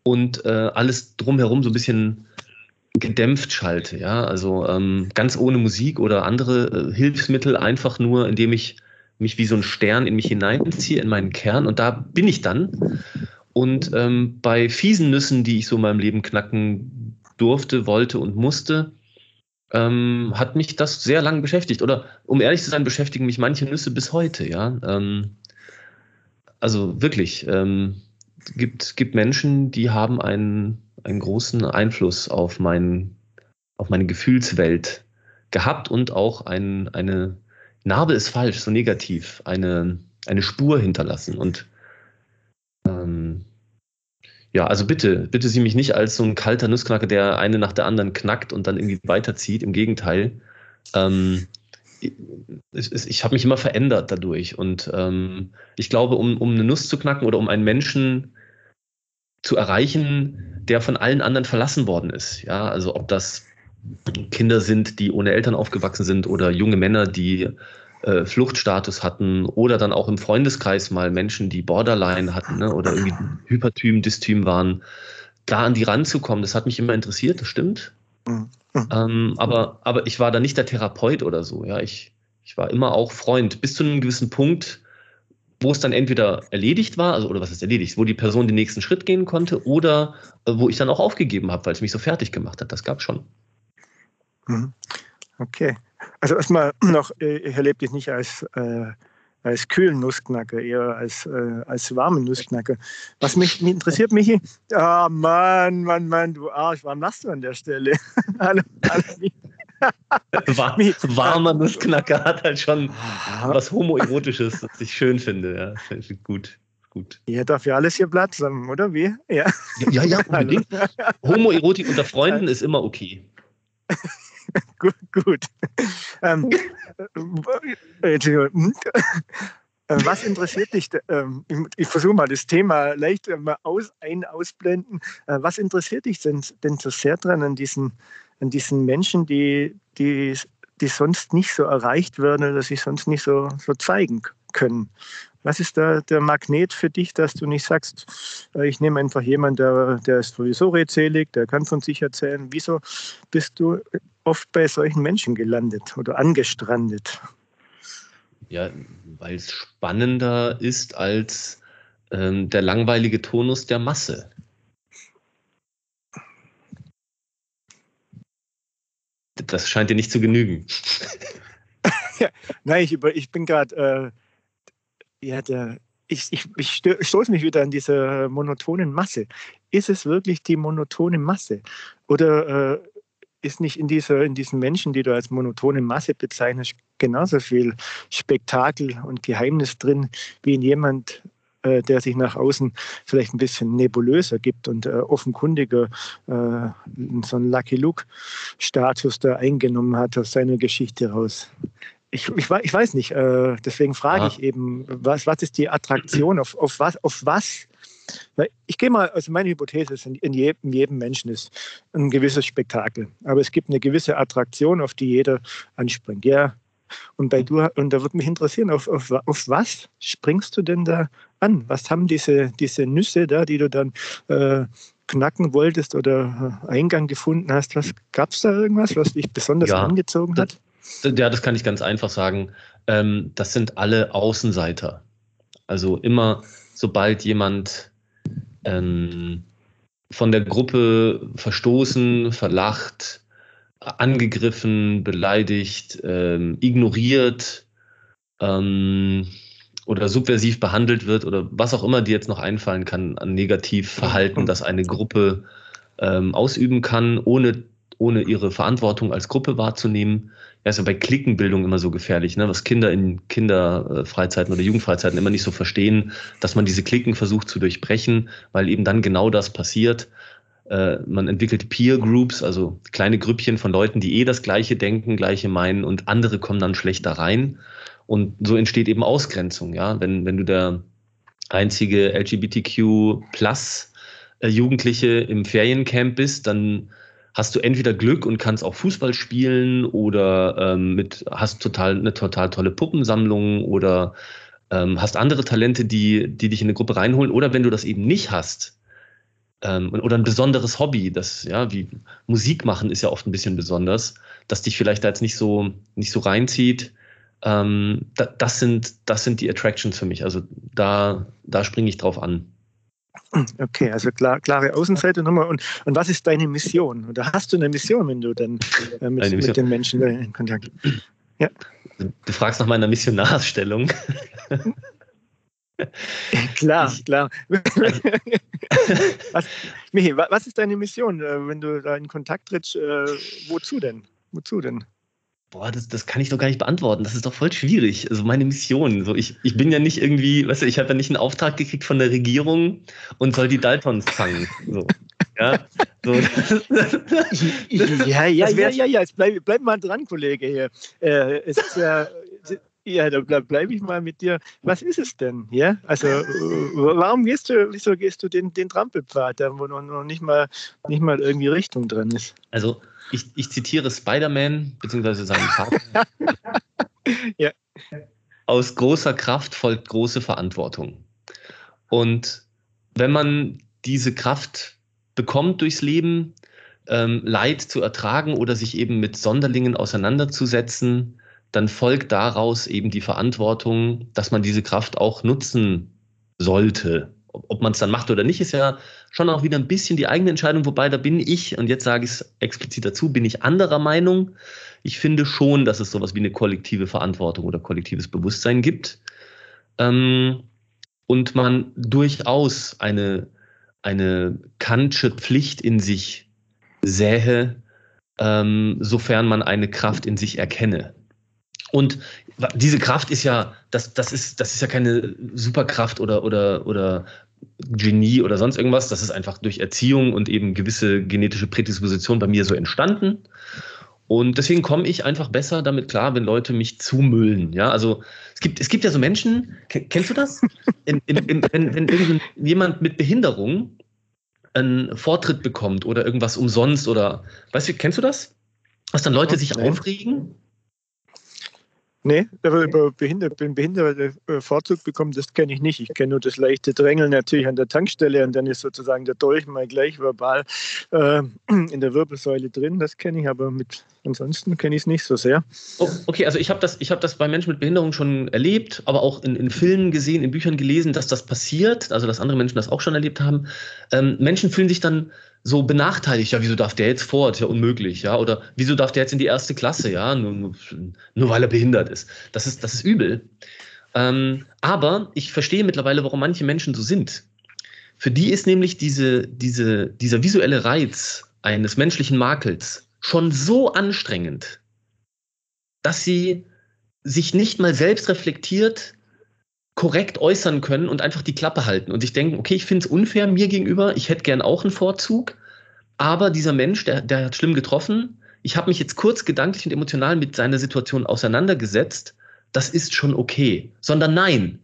und äh, alles drumherum so ein bisschen gedämpft schalte. Ja, also ähm, ganz ohne Musik oder andere äh, Hilfsmittel, einfach nur, indem ich mich wie so ein Stern in mich hineinziehe, in meinen Kern und da bin ich dann. Und ähm, bei fiesen Nüssen, die ich so in meinem Leben knacken durfte, wollte und musste, ähm, hat mich das sehr lange beschäftigt. Oder um ehrlich zu sein, beschäftigen mich manche Nüsse bis heute, ja. Ähm, also wirklich, ähm, gibt, gibt Menschen, die haben einen, einen großen Einfluss auf, mein, auf meine Gefühlswelt gehabt und auch ein, eine Narbe ist falsch, so negativ, eine, eine Spur hinterlassen. Und ähm, ja, also bitte, bitte sieh mich nicht als so ein kalter Nussknacker, der eine nach der anderen knackt und dann irgendwie weiterzieht. Im Gegenteil. Ähm, ich, ich habe mich immer verändert dadurch. Und ähm, ich glaube, um, um eine Nuss zu knacken oder um einen Menschen zu erreichen, der von allen anderen verlassen worden ist. Ja, also ob das Kinder sind, die ohne Eltern aufgewachsen sind oder junge Männer, die äh, Fluchtstatus hatten oder dann auch im Freundeskreis mal Menschen, die Borderline hatten ne, oder irgendwie Hyperthym, Dystym waren, da an die ranzukommen, das hat mich immer interessiert, das stimmt. Mhm. Ähm, aber, aber ich war da nicht der Therapeut oder so. Ja, ich, ich war immer auch Freund bis zu einem gewissen Punkt, wo es dann entweder erledigt war, also oder was ist erledigt, wo die Person den nächsten Schritt gehen konnte oder äh, wo ich dann auch aufgegeben habe, weil es mich so fertig gemacht hat. Das gab schon. Mhm. Okay. Also erstmal noch, äh, ich erlebe dich nicht als, äh, als kühlen Nussknacker, eher als, äh, als warmen Nussknacker. Was mich, mich interessiert, Michi, ah oh Mann, Mann, Mann, du Arsch, warum lachst du an der Stelle? hallo, hallo, War, warmer Nussknacker hat halt schon was Homoerotisches, was ich schön finde. Ja, gut. Gut. Ja, darf ja alles hier Platz haben, oder wie? Ja, ja, ja unbedingt. Homoerotik unter Freunden ist immer okay. Gut, gut. Ähm, äh, hm? äh, was interessiert dich? Ähm, ich versuche mal das Thema leicht mal aus, ein ausblenden. Äh, was interessiert dich denn, denn so sehr dran an diesen, an diesen Menschen, die, die, die sonst nicht so erreicht werden oder sich sonst nicht so, so zeigen können? Was ist da der Magnet für dich, dass du nicht sagst, ich nehme einfach jemanden, der, der ist sowieso redselig, der kann von sich erzählen. Wieso bist du oft bei solchen Menschen gelandet oder angestrandet? Ja, weil es spannender ist als ähm, der langweilige Tonus der Masse. Das scheint dir nicht zu genügen. ja, nein, ich, ich bin gerade, äh, ja, der, ich, ich, ich stoße mich wieder an diese monotonen Masse. Ist es wirklich die monotone Masse? Oder äh, ist nicht in, dieser, in diesen Menschen, die du als monotone Masse bezeichnest, genauso viel Spektakel und Geheimnis drin, wie in jemand, äh, der sich nach außen vielleicht ein bisschen nebulöser gibt und äh, offenkundiger äh, so einen Lucky Luke-Status da eingenommen hat aus seiner Geschichte raus. Ich, ich, ich weiß nicht, äh, deswegen frage ah. ich eben, was, was ist die Attraktion, auf, auf, was, auf was ich gehe mal, also meine Hypothese ist, in jedem, in jedem, Menschen ist ein gewisses Spektakel. Aber es gibt eine gewisse Attraktion, auf die jeder anspringt. Ja. Und bei du, und da würde mich interessieren, auf, auf, auf was springst du denn da an? Was haben diese, diese Nüsse da, die du dann äh, knacken wolltest oder äh, Eingang gefunden hast? Was gab es da irgendwas, was dich besonders ja, angezogen hat? Ja, das kann ich ganz einfach sagen. Ähm, das sind alle Außenseiter. Also immer, sobald jemand ähm, von der Gruppe verstoßen, verlacht, angegriffen, beleidigt, ähm, ignoriert oder subversiv behandelt wird oder was auch immer dir jetzt noch einfallen kann an Negativverhalten, das eine Gruppe ausüben kann, ohne, ohne ihre Verantwortung als Gruppe wahrzunehmen, ja, ist ja bei Klickenbildung immer so gefährlich, ne? was Kinder in Kinderfreizeiten oder Jugendfreizeiten immer nicht so verstehen, dass man diese Klicken versucht zu durchbrechen, weil eben dann genau das passiert. äh, man entwickelt Peer Groups, also kleine Grüppchen von Leuten, die eh das Gleiche denken, Gleiche meinen und andere kommen dann schlechter rein. Und so entsteht eben Ausgrenzung, ja. Wenn, wenn du der einzige LGBTQ plus äh, Jugendliche im Feriencamp bist, dann hast du entweder Glück und kannst auch Fußball spielen oder ähm, mit, hast total eine total tolle Puppensammlung oder ähm, hast andere Talente, die, die dich in eine Gruppe reinholen. Oder wenn du das eben nicht hast, ähm, oder ein besonderes Hobby, das, ja, wie Musik machen ist ja oft ein bisschen besonders, dass dich vielleicht da jetzt nicht so, nicht so reinzieht. Ähm, da, das, sind, das sind die Attractions für mich. Also da, da springe ich drauf an. Okay, also klar, klare Außenseite nochmal. Und, und was ist deine Mission? Oder hast du eine Mission, wenn du dann äh, mit, mit, den Menschen in Kontakt Ja. Du fragst nach meiner Missionarsstellung. klar, klar. was, Michi, was ist deine Mission, äh, wenn du da in Kontakt trittst? Äh, wozu denn? Wozu denn? Boah, das, das kann ich doch gar nicht beantworten. Das ist doch voll schwierig. Also meine Mission. So, ich, ich bin ja nicht irgendwie, weißt du, ich habe ja nicht einen Auftrag gekriegt von der Regierung und soll die Daltons fangen. So. Ja, so. ja, ja, ja, ja, ja. Jetzt bleib, bleib mal dran, Kollege hier. Äh, es ist ja ja, da bleibe bleib ich mal mit dir. Was ist es denn? Ja, also äh, warum gehst du, wieso gehst du den, den Trampelpfad, wo noch, noch nicht, mal, nicht mal irgendwie Richtung drin ist? Also ich, ich zitiere Spider-Man, beziehungsweise seinen Vater. ja. Aus großer Kraft folgt große Verantwortung. Und wenn man diese Kraft bekommt durchs Leben, ähm, Leid zu ertragen oder sich eben mit Sonderlingen auseinanderzusetzen, dann folgt daraus eben die Verantwortung, dass man diese Kraft auch nutzen sollte. Ob man es dann macht oder nicht, ist ja schon auch wieder ein bisschen die eigene Entscheidung, wobei da bin ich, und jetzt sage ich es explizit dazu, bin ich anderer Meinung. Ich finde schon, dass es sowas wie eine kollektive Verantwortung oder kollektives Bewusstsein gibt. Ähm, und man durchaus eine, eine Kantsche Pflicht in sich sähe, ähm, sofern man eine Kraft in sich erkenne. Und diese Kraft ist ja, das, das, ist, das ist ja keine Superkraft oder, oder, oder Genie oder sonst irgendwas. Das ist einfach durch Erziehung und eben gewisse genetische Prädisposition bei mir so entstanden. Und deswegen komme ich einfach besser damit klar, wenn Leute mich zumüllen. Ja, also es gibt, es gibt ja so Menschen, kennst du das? In, in, in, wenn, wenn irgendjemand mit Behinderung einen Vortritt bekommt oder irgendwas umsonst oder, weißt du, kennst du das? Was dann Leute sich aufregen Nee, aber über behinderte äh, Vorzug bekommen, das kenne ich nicht. Ich kenne nur das leichte Drängeln natürlich an der Tankstelle und dann ist sozusagen der Dolch mal gleich verbal äh, in der Wirbelsäule drin. Das kenne ich, aber mit ansonsten kenne ich es nicht so sehr. Oh, okay, also ich habe das, hab das bei Menschen mit Behinderung schon erlebt, aber auch in, in Filmen gesehen, in Büchern gelesen, dass das passiert, also dass andere Menschen das auch schon erlebt haben. Ähm, Menschen fühlen sich dann so benachteiligt, ja, wieso darf der jetzt fort? Ja, unmöglich, ja, oder wieso darf der jetzt in die erste Klasse, ja, nur, nur, weil er behindert ist. Das ist, das ist übel. Ähm, aber ich verstehe mittlerweile, warum manche Menschen so sind. Für die ist nämlich diese, diese, dieser visuelle Reiz eines menschlichen Makels schon so anstrengend, dass sie sich nicht mal selbst reflektiert korrekt äußern können und einfach die Klappe halten und sich denken, okay, ich finde es unfair mir gegenüber, ich hätte gern auch einen Vorzug, aber dieser Mensch, der, der hat schlimm getroffen, ich habe mich jetzt kurz gedanklich und emotional mit seiner Situation auseinandergesetzt, das ist schon okay, sondern nein.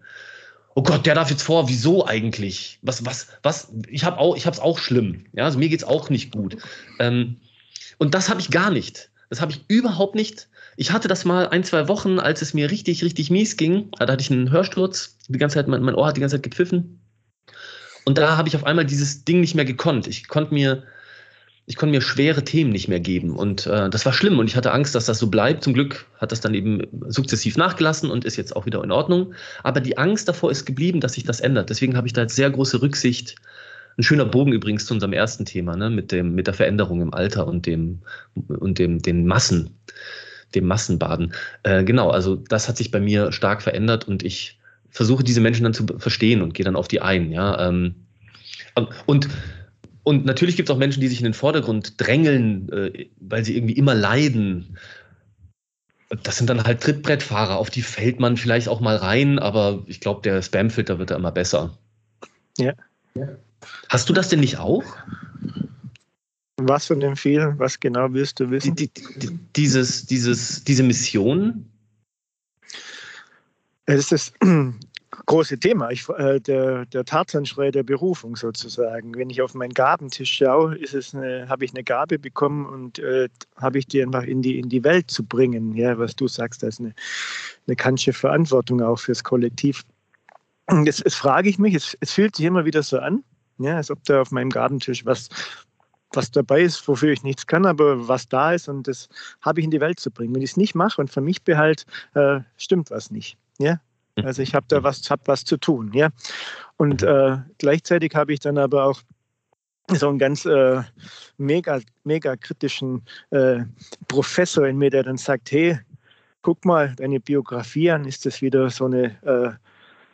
Oh Gott, der darf jetzt vor, wieso eigentlich? Was, was, was? Ich habe auch, ich es auch schlimm. Ja, also mir geht's auch nicht gut. Ähm, und das habe ich gar nicht. Das habe ich überhaupt nicht. Ich hatte das mal ein, zwei Wochen, als es mir richtig, richtig mies ging. Da hatte ich einen Hörsturz. Die ganze Zeit, mein, mein Ohr hat die ganze Zeit gepfiffen. Und da habe ich auf einmal dieses Ding nicht mehr gekonnt. Ich konnte mir, ich konnte mir schwere Themen nicht mehr geben. Und äh, das war schlimm. Und ich hatte Angst, dass das so bleibt. Zum Glück hat das dann eben sukzessiv nachgelassen und ist jetzt auch wieder in Ordnung. Aber die Angst davor ist geblieben, dass sich das ändert. Deswegen habe ich da jetzt sehr große Rücksicht. Ein schöner Bogen übrigens zu unserem ersten Thema, ne, mit, dem, mit der Veränderung im Alter und, dem, und dem, den Massen dem Massenbaden. Äh, genau, also das hat sich bei mir stark verändert und ich versuche diese Menschen dann zu verstehen und gehe dann auf die ein. Ja, ähm, und und natürlich gibt es auch Menschen, die sich in den Vordergrund drängeln, äh, weil sie irgendwie immer leiden. Das sind dann halt Trittbrettfahrer, auf die fällt man vielleicht auch mal rein, aber ich glaube, der Spamfilter wird da immer besser. Ja. Hast du das denn nicht auch? Was von den vielen? Was genau willst du wissen? Die, die, dieses, dieses, diese Mission? Es ist das große Thema. Ich, äh, der, der Tarzanschrei der Berufung sozusagen. Wenn ich auf meinen Gabentisch schaue, ist es habe ich eine Gabe bekommen und äh, habe ich die einfach in die, in die Welt zu bringen. Ja, was du sagst, das ist eine, eine kantische Verantwortung auch fürs Kollektiv. Jetzt, jetzt frage ich mich, es, es fühlt sich immer wieder so an, ja, als ob da auf meinem Gartentisch was, was dabei ist, wofür ich nichts kann, aber was da ist und das habe ich in die Welt zu bringen. Wenn ich es nicht mache und für mich behalte, äh, stimmt was nicht. Ja? Also ich habe da was, hab was zu tun. Ja? Und äh, gleichzeitig habe ich dann aber auch so einen ganz äh, mega, mega kritischen äh, Professor in mir, der dann sagt, hey, guck mal deine Biografie an, ist das wieder so eine äh,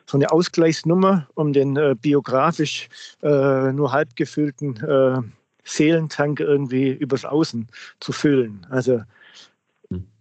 so eine Ausgleichsnummer, um den äh, biografisch äh, nur halb gefüllten äh, Seelentank irgendwie übers Außen zu füllen. Also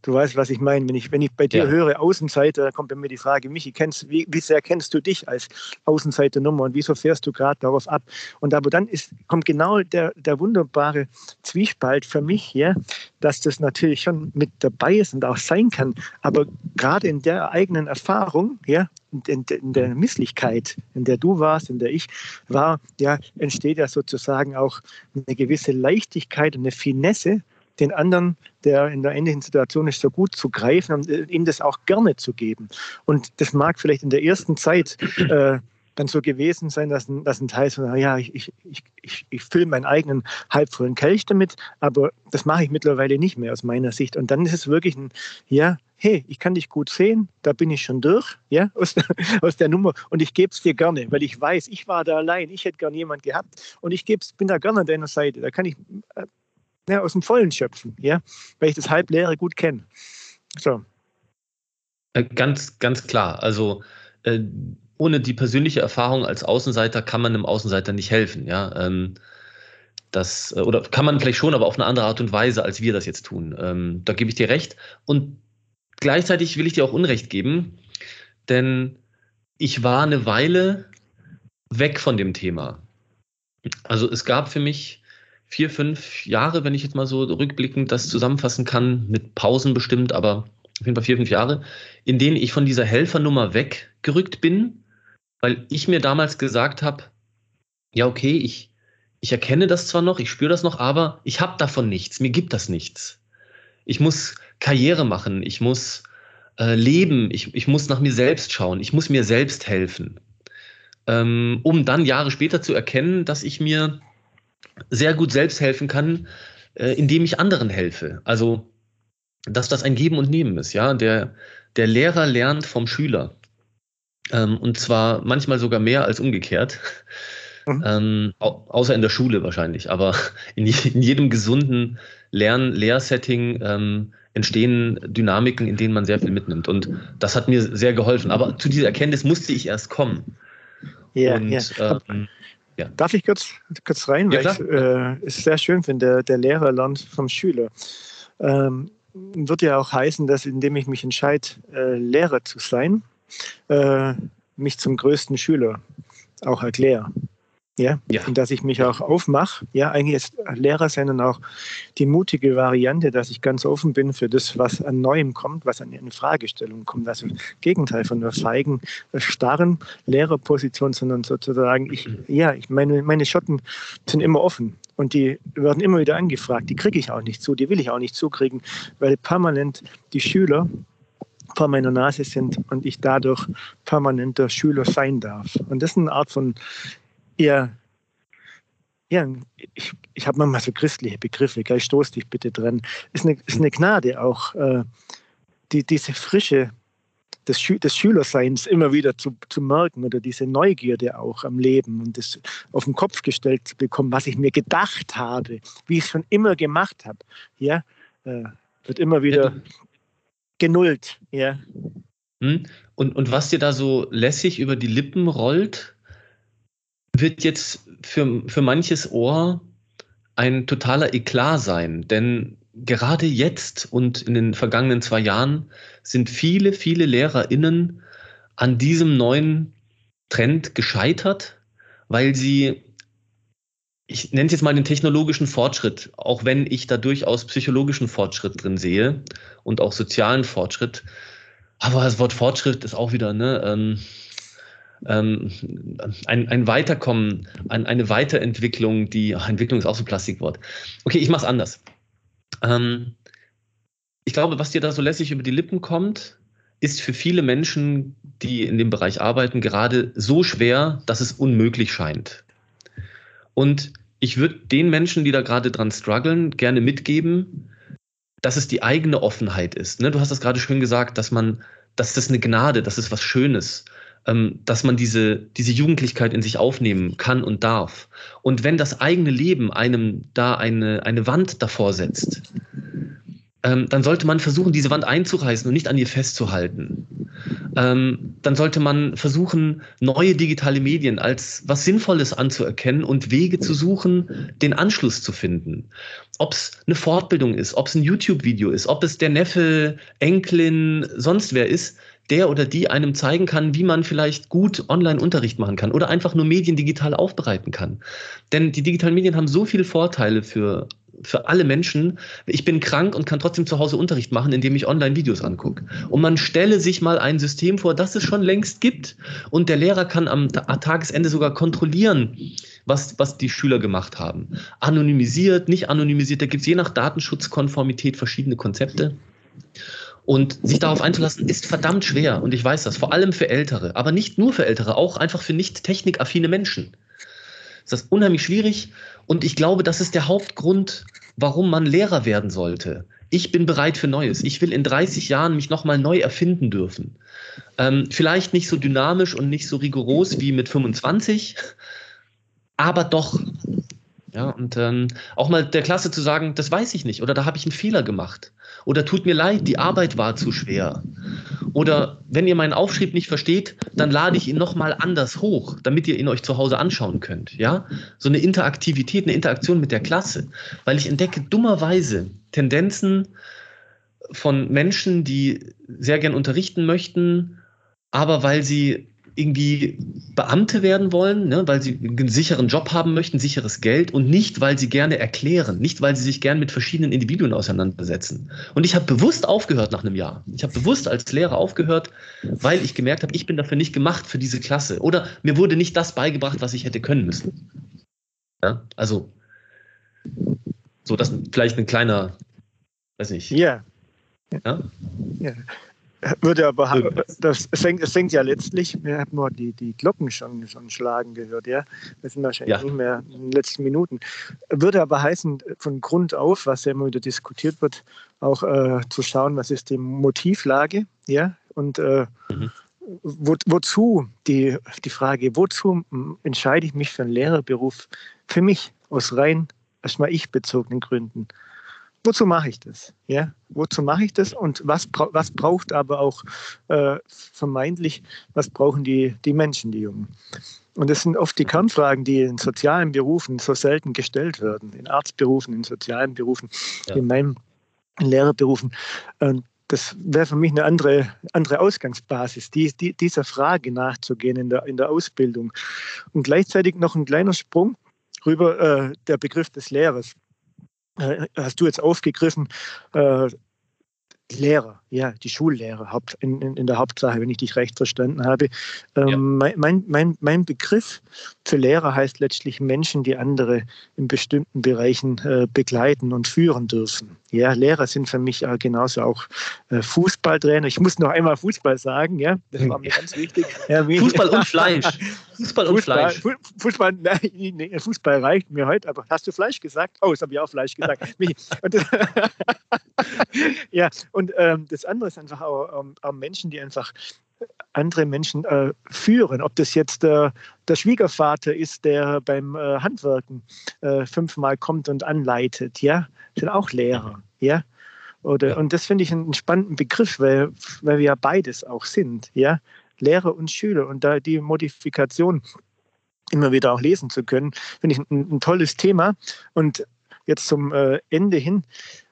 Du weißt, was ich meine. Wenn ich, wenn ich bei dir ja. höre Außenseiter, da kommt bei mir die Frage, Michi, kennst, wie, wie sehr kennst du dich als Außenseiternummer und wieso fährst du gerade darauf ab? Und aber dann ist, kommt genau der, der wunderbare Zwiespalt für mich, ja, dass das natürlich schon mit dabei ist und auch sein kann, aber gerade in der eigenen Erfahrung, ja, in, in, der Misslichkeit, in der du warst, in der ich war, ja, entsteht ja sozusagen auch eine gewisse Leichtigkeit und eine Finesse, den anderen, der in der ähnlichen Situation ist, so gut zu greifen und äh, ihm das auch gerne zu geben. Und das mag vielleicht in der ersten Zeit äh, dann so gewesen sein, dass ein, dass ein Teil so, ja, ich, ich, ich, ich fülle meinen eigenen halbvollen Kelch damit, aber das mache ich mittlerweile nicht mehr aus meiner Sicht. Und dann ist es wirklich ein, ja, hey, ich kann dich gut sehen, da bin ich schon durch, ja, aus der, aus der Nummer und ich gebe es dir gerne, weil ich weiß, ich war da allein, ich hätte gern jemand gehabt und ich geb's, bin da gerne an deiner Seite. Da kann ich äh, ja, aus dem Vollen schöpfen, ja, weil ich das Halbleere gut kenne. So. Äh, ganz, ganz klar. Also äh, ohne die persönliche Erfahrung als Außenseiter kann man einem Außenseiter nicht helfen, ja. Ähm, das, äh, oder kann man vielleicht schon, aber auf eine andere Art und Weise, als wir das jetzt tun. Ähm, da gebe ich dir recht. Und gleichzeitig will ich dir auch Unrecht geben, denn ich war eine Weile weg von dem Thema. Also es gab für mich vier, fünf Jahre, wenn ich jetzt mal so rückblickend das zusammenfassen kann, mit Pausen bestimmt, aber auf jeden Fall vier, fünf Jahre, in denen ich von dieser Helfernummer weggerückt bin, weil ich mir damals gesagt habe, ja, okay, ich, ich erkenne das zwar noch, ich spüre das noch, aber ich habe davon nichts, mir gibt das nichts. Ich muss Karriere machen, ich muss äh, leben, ich, ich muss nach mir selbst schauen, ich muss mir selbst helfen, ähm, um dann Jahre später zu erkennen, dass ich mir sehr gut selbst helfen kann, äh, indem ich anderen helfe. Also, dass das ein Geben und Nehmen ist, ja. Der, der Lehrer lernt vom Schüler. Ähm, und zwar manchmal sogar mehr als umgekehrt. Mhm. Ähm, au außer in der Schule wahrscheinlich. Aber in, je in jedem gesunden Lern-, Lehrsetting ähm, entstehen Dynamiken, in denen man sehr viel mitnimmt. Und das hat mir sehr geholfen. Aber zu dieser Erkenntnis musste ich erst kommen. Ja, und, ja. Ähm, ja. Darf ich kurz, kurz rein? Ja, weil ich äh, es sehr schön finde, der, der Lehrer lernt vom Schüler. Ähm, wird ja auch heißen, dass indem ich mich entscheide, äh, Lehrer zu sein, äh, mich zum größten Schüler auch erkläre. Ja, ja. Und dass ich mich auch aufmache, ja, eigentlich ist Lehrer sein und auch die mutige Variante, dass ich ganz offen bin für das, was an Neuem kommt, was an eine Fragestellung kommt. Also im Gegenteil von der feigen, starren Lehrerposition, sondern sozusagen, ich, ja, ich meine, meine Schotten sind immer offen und die werden immer wieder angefragt. Die kriege ich auch nicht zu, die will ich auch nicht zukriegen, weil permanent die Schüler vor meiner Nase sind und ich dadurch permanenter Schüler sein darf. Und das ist eine Art von ja, ja ich, ich habe manchmal so christliche Begriffe, gell, stoß dich bitte dran. Ist eine, ist eine Gnade auch, äh, die, diese Frische des, Schü des Schülerseins immer wieder zu, zu merken oder diese Neugierde auch am Leben und das auf den Kopf gestellt zu bekommen, was ich mir gedacht habe, wie ich es schon immer gemacht habe, ja, äh, wird immer wieder genullt, ja. Hm? Und, und was dir da so lässig über die Lippen rollt, wird jetzt für, für manches Ohr ein totaler Eklat sein, denn gerade jetzt und in den vergangenen zwei Jahren sind viele, viele LehrerInnen an diesem neuen Trend gescheitert, weil sie ich nenne es jetzt mal den technologischen Fortschritt, auch wenn ich da durchaus psychologischen Fortschritt drin sehe und auch sozialen Fortschritt. Aber das Wort Fortschritt ist auch wieder ne, ähm, ähm, ein, ein Weiterkommen, ein, eine Weiterentwicklung, die ach, Entwicklung ist auch so ein Plastikwort. Okay, ich mache es anders. Ähm, ich glaube, was dir da so lässig über die Lippen kommt, ist für viele Menschen, die in dem Bereich arbeiten, gerade so schwer, dass es unmöglich scheint. Und ich würde den Menschen, die da gerade dran strugglen, gerne mitgeben, dass es die eigene Offenheit ist. Ne? Du hast das gerade schön gesagt, dass man, dass das eine Gnade, das ist was Schönes, ähm, dass man diese, diese Jugendlichkeit in sich aufnehmen kann und darf. Und wenn das eigene Leben einem da eine, eine Wand davor setzt, ähm, dann sollte man versuchen, diese Wand einzureißen und nicht an ihr festzuhalten. Ähm, dann sollte man versuchen, neue digitale Medien als was Sinnvolles anzuerkennen und Wege zu suchen, den Anschluss zu finden. Ob es eine Fortbildung ist, ob es ein YouTube-Video ist, ob es der Neffe, Enkelin, sonst wer ist, der oder die einem zeigen kann, wie man vielleicht gut Online-Unterricht machen kann oder einfach nur Medien digital aufbereiten kann. Denn die digitalen Medien haben so viele Vorteile für für alle Menschen, ich bin krank und kann trotzdem zu Hause Unterricht machen, indem ich Online-Videos angucke. Und man stelle sich mal ein System vor, das es schon längst gibt und der Lehrer kann am Tagesende sogar kontrollieren, was, was die Schüler gemacht haben. Anonymisiert, nicht anonymisiert, da gibt es je nach Datenschutzkonformität verschiedene Konzepte. Und sich darauf einzulassen, ist verdammt schwer. Und ich weiß das, vor allem für Ältere, aber nicht nur für Ältere, auch einfach für nicht technikaffine Menschen. Ist das unheimlich schwierig. Und ich glaube, das ist der Hauptgrund, warum man Lehrer werden sollte. Ich bin bereit für Neues. Ich will in 30 Jahren mich nochmal neu erfinden dürfen. Ähm, vielleicht nicht so dynamisch und nicht so rigoros wie mit 25, aber doch ja, und ähm, auch mal der Klasse zu sagen, das weiß ich nicht oder da habe ich einen Fehler gemacht oder tut mir leid, die Arbeit war zu schwer. Oder wenn ihr meinen Aufschrieb nicht versteht, dann lade ich ihn nochmal anders hoch, damit ihr ihn euch zu Hause anschauen könnt. Ja, so eine Interaktivität, eine Interaktion mit der Klasse, weil ich entdecke dummerweise Tendenzen von Menschen, die sehr gern unterrichten möchten, aber weil sie irgendwie Beamte werden wollen, ne, weil sie einen sicheren Job haben möchten, sicheres Geld und nicht, weil sie gerne erklären, nicht, weil sie sich gern mit verschiedenen Individuen auseinandersetzen. Und ich habe bewusst aufgehört nach einem Jahr. Ich habe bewusst als Lehrer aufgehört, weil ich gemerkt habe, ich bin dafür nicht gemacht für diese Klasse. Oder mir wurde nicht das beigebracht, was ich hätte können müssen. Ja, also, so, das vielleicht ein kleiner, weiß nicht. Yeah. Ja. Ja. Würde aber, das fängt, es fängt ja letztlich, wir haben nur die, die Glocken schon, schon schlagen gehört, ja. Das sind wahrscheinlich ja. nicht mehr in den letzten Minuten. Würde aber heißen, von Grund auf, was ja immer wieder diskutiert wird, auch äh, zu schauen, was ist die Motivlage, ja, und äh, mhm. wo, wozu, die, die Frage, wozu entscheide ich mich für einen Lehrerberuf? Für mich aus rein erstmal ich bezogenen Gründen wozu mache ich das? Ja, wozu mache ich das? Und was, was braucht aber auch äh, vermeintlich, was brauchen die, die Menschen, die Jungen? Und das sind oft die Kernfragen, die in sozialen Berufen so selten gestellt werden, in Arztberufen, in sozialen Berufen, ja. in meinem in Lehrerberufen. Und das wäre für mich eine andere, andere Ausgangsbasis, die, die, dieser Frage nachzugehen in der, in der Ausbildung. Und gleichzeitig noch ein kleiner Sprung rüber, äh, der Begriff des Lehrers. Äh, hast du jetzt aufgegriffen, äh, Lehrer, ja, die Schullehrer in, in, in, der Hauptsache, wenn ich dich recht verstanden habe. Ähm, ja. mein, mein, mein Begriff für Lehrer heißt letztlich Menschen, die andere in bestimmten Bereichen äh, begleiten und führen dürfen. Ja, Lehrer sind für mich äh, genauso auch äh, Fußballtrainer. Ich muss noch einmal Fußball sagen, ja, das war mir ganz wichtig. Fußball und Fleisch. Fußball und Fußball, Fleisch. Fußball, nein, Fußball reicht mir heute, aber hast du Fleisch gesagt? Oh, das habe ich auch Fleisch gesagt. und, ja, und ähm, das andere ist einfach auch, ähm, auch Menschen, die einfach andere Menschen äh, führen. Ob das jetzt äh, der Schwiegervater ist, der beim äh, Handwerken äh, fünfmal kommt und anleitet, ja, sind auch Lehrer, ja. Oder, ja. Und das finde ich einen spannenden Begriff, weil, weil wir ja beides auch sind, ja. Lehrer und Schüler und da die Modifikation immer wieder auch lesen zu können, finde ich ein, ein, tolles Thema. Und jetzt zum äh, Ende hin,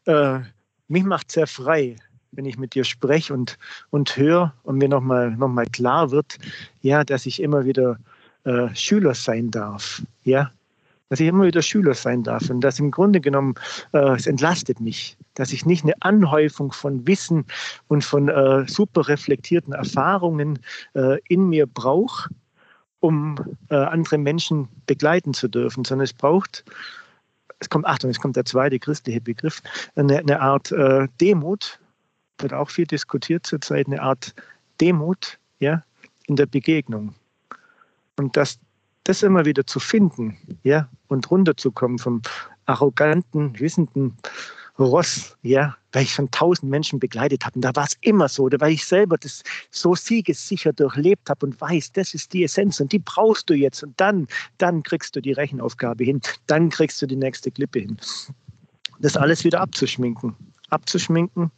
äh, mich macht sehr frei, wenn ich mit dir spreche und, und höre und mir nochmal noch mal klar wird, ja, dass ich immer wieder äh, Schüler sein darf, ja, dass ich immer wieder Schüler sein darf und das im Grunde genommen, äh, es entlastet mich, dass ich nicht eine Anhäufung von Wissen und von äh, super reflektierten Erfahrungen äh, in mir brauche, um äh, andere Menschen begleiten zu dürfen, sondern es braucht, es kommt, Achtung, es kommt der zweite christliche Begriff, eine, eine Art äh, Demut, wird auch viel diskutiert zurzeit, eine Art Demut ja, in der Begegnung. Und das, das immer wieder zu finden ja, und runterzukommen vom arroganten, wissenden Ross, ja, weil ich schon tausend Menschen begleitet habe. Und da war es immer so, oder weil ich selber das so siegessicher durchlebt habe und weiß, das ist die Essenz und die brauchst du jetzt. Und dann, dann kriegst du die Rechenaufgabe hin, dann kriegst du die nächste Klippe hin. Das alles wieder abzuschminken. Abzuschminken,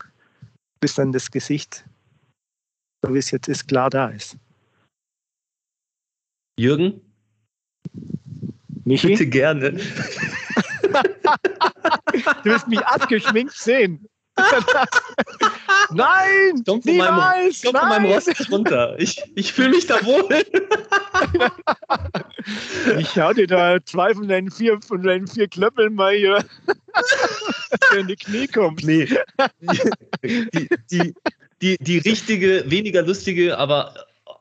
bis dann das Gesicht, so wie es jetzt ist, klar da ist. Jürgen? Michi? Bitte gerne. du wirst mich abgeschminkt sehen. Nein! Komm von meinem, komm von meinem nicht runter. Ich, ich fühle mich da wohl. ich hau dir da zwei von deinen vier, von deinen vier Klöppeln mal hier in die Knie kommst. Nee. Die, die, die, die richtige, weniger lustige, aber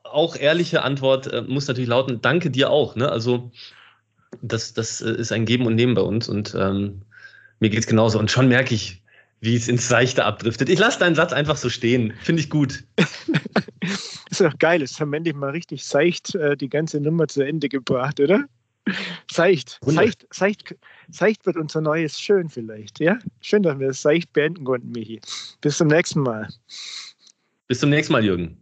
auch ehrliche Antwort äh, muss natürlich lauten, danke dir auch. Ne? Also das, das äh, ist ein Geben und Nehmen bei uns und ähm, mir geht es genauso. Und schon merke ich, wie es ins Seichte abdriftet. Ich lasse deinen Satz einfach so stehen. Finde ich gut. ist doch geil. Es haben endlich mal richtig seicht äh, die ganze Nummer zu Ende gebracht, oder? Seicht. Seicht, seicht. Seicht wird unser neues Schön vielleicht. Ja? Schön, dass wir es seicht beenden konnten, Michi. Bis zum nächsten Mal. Bis zum nächsten Mal, Jürgen.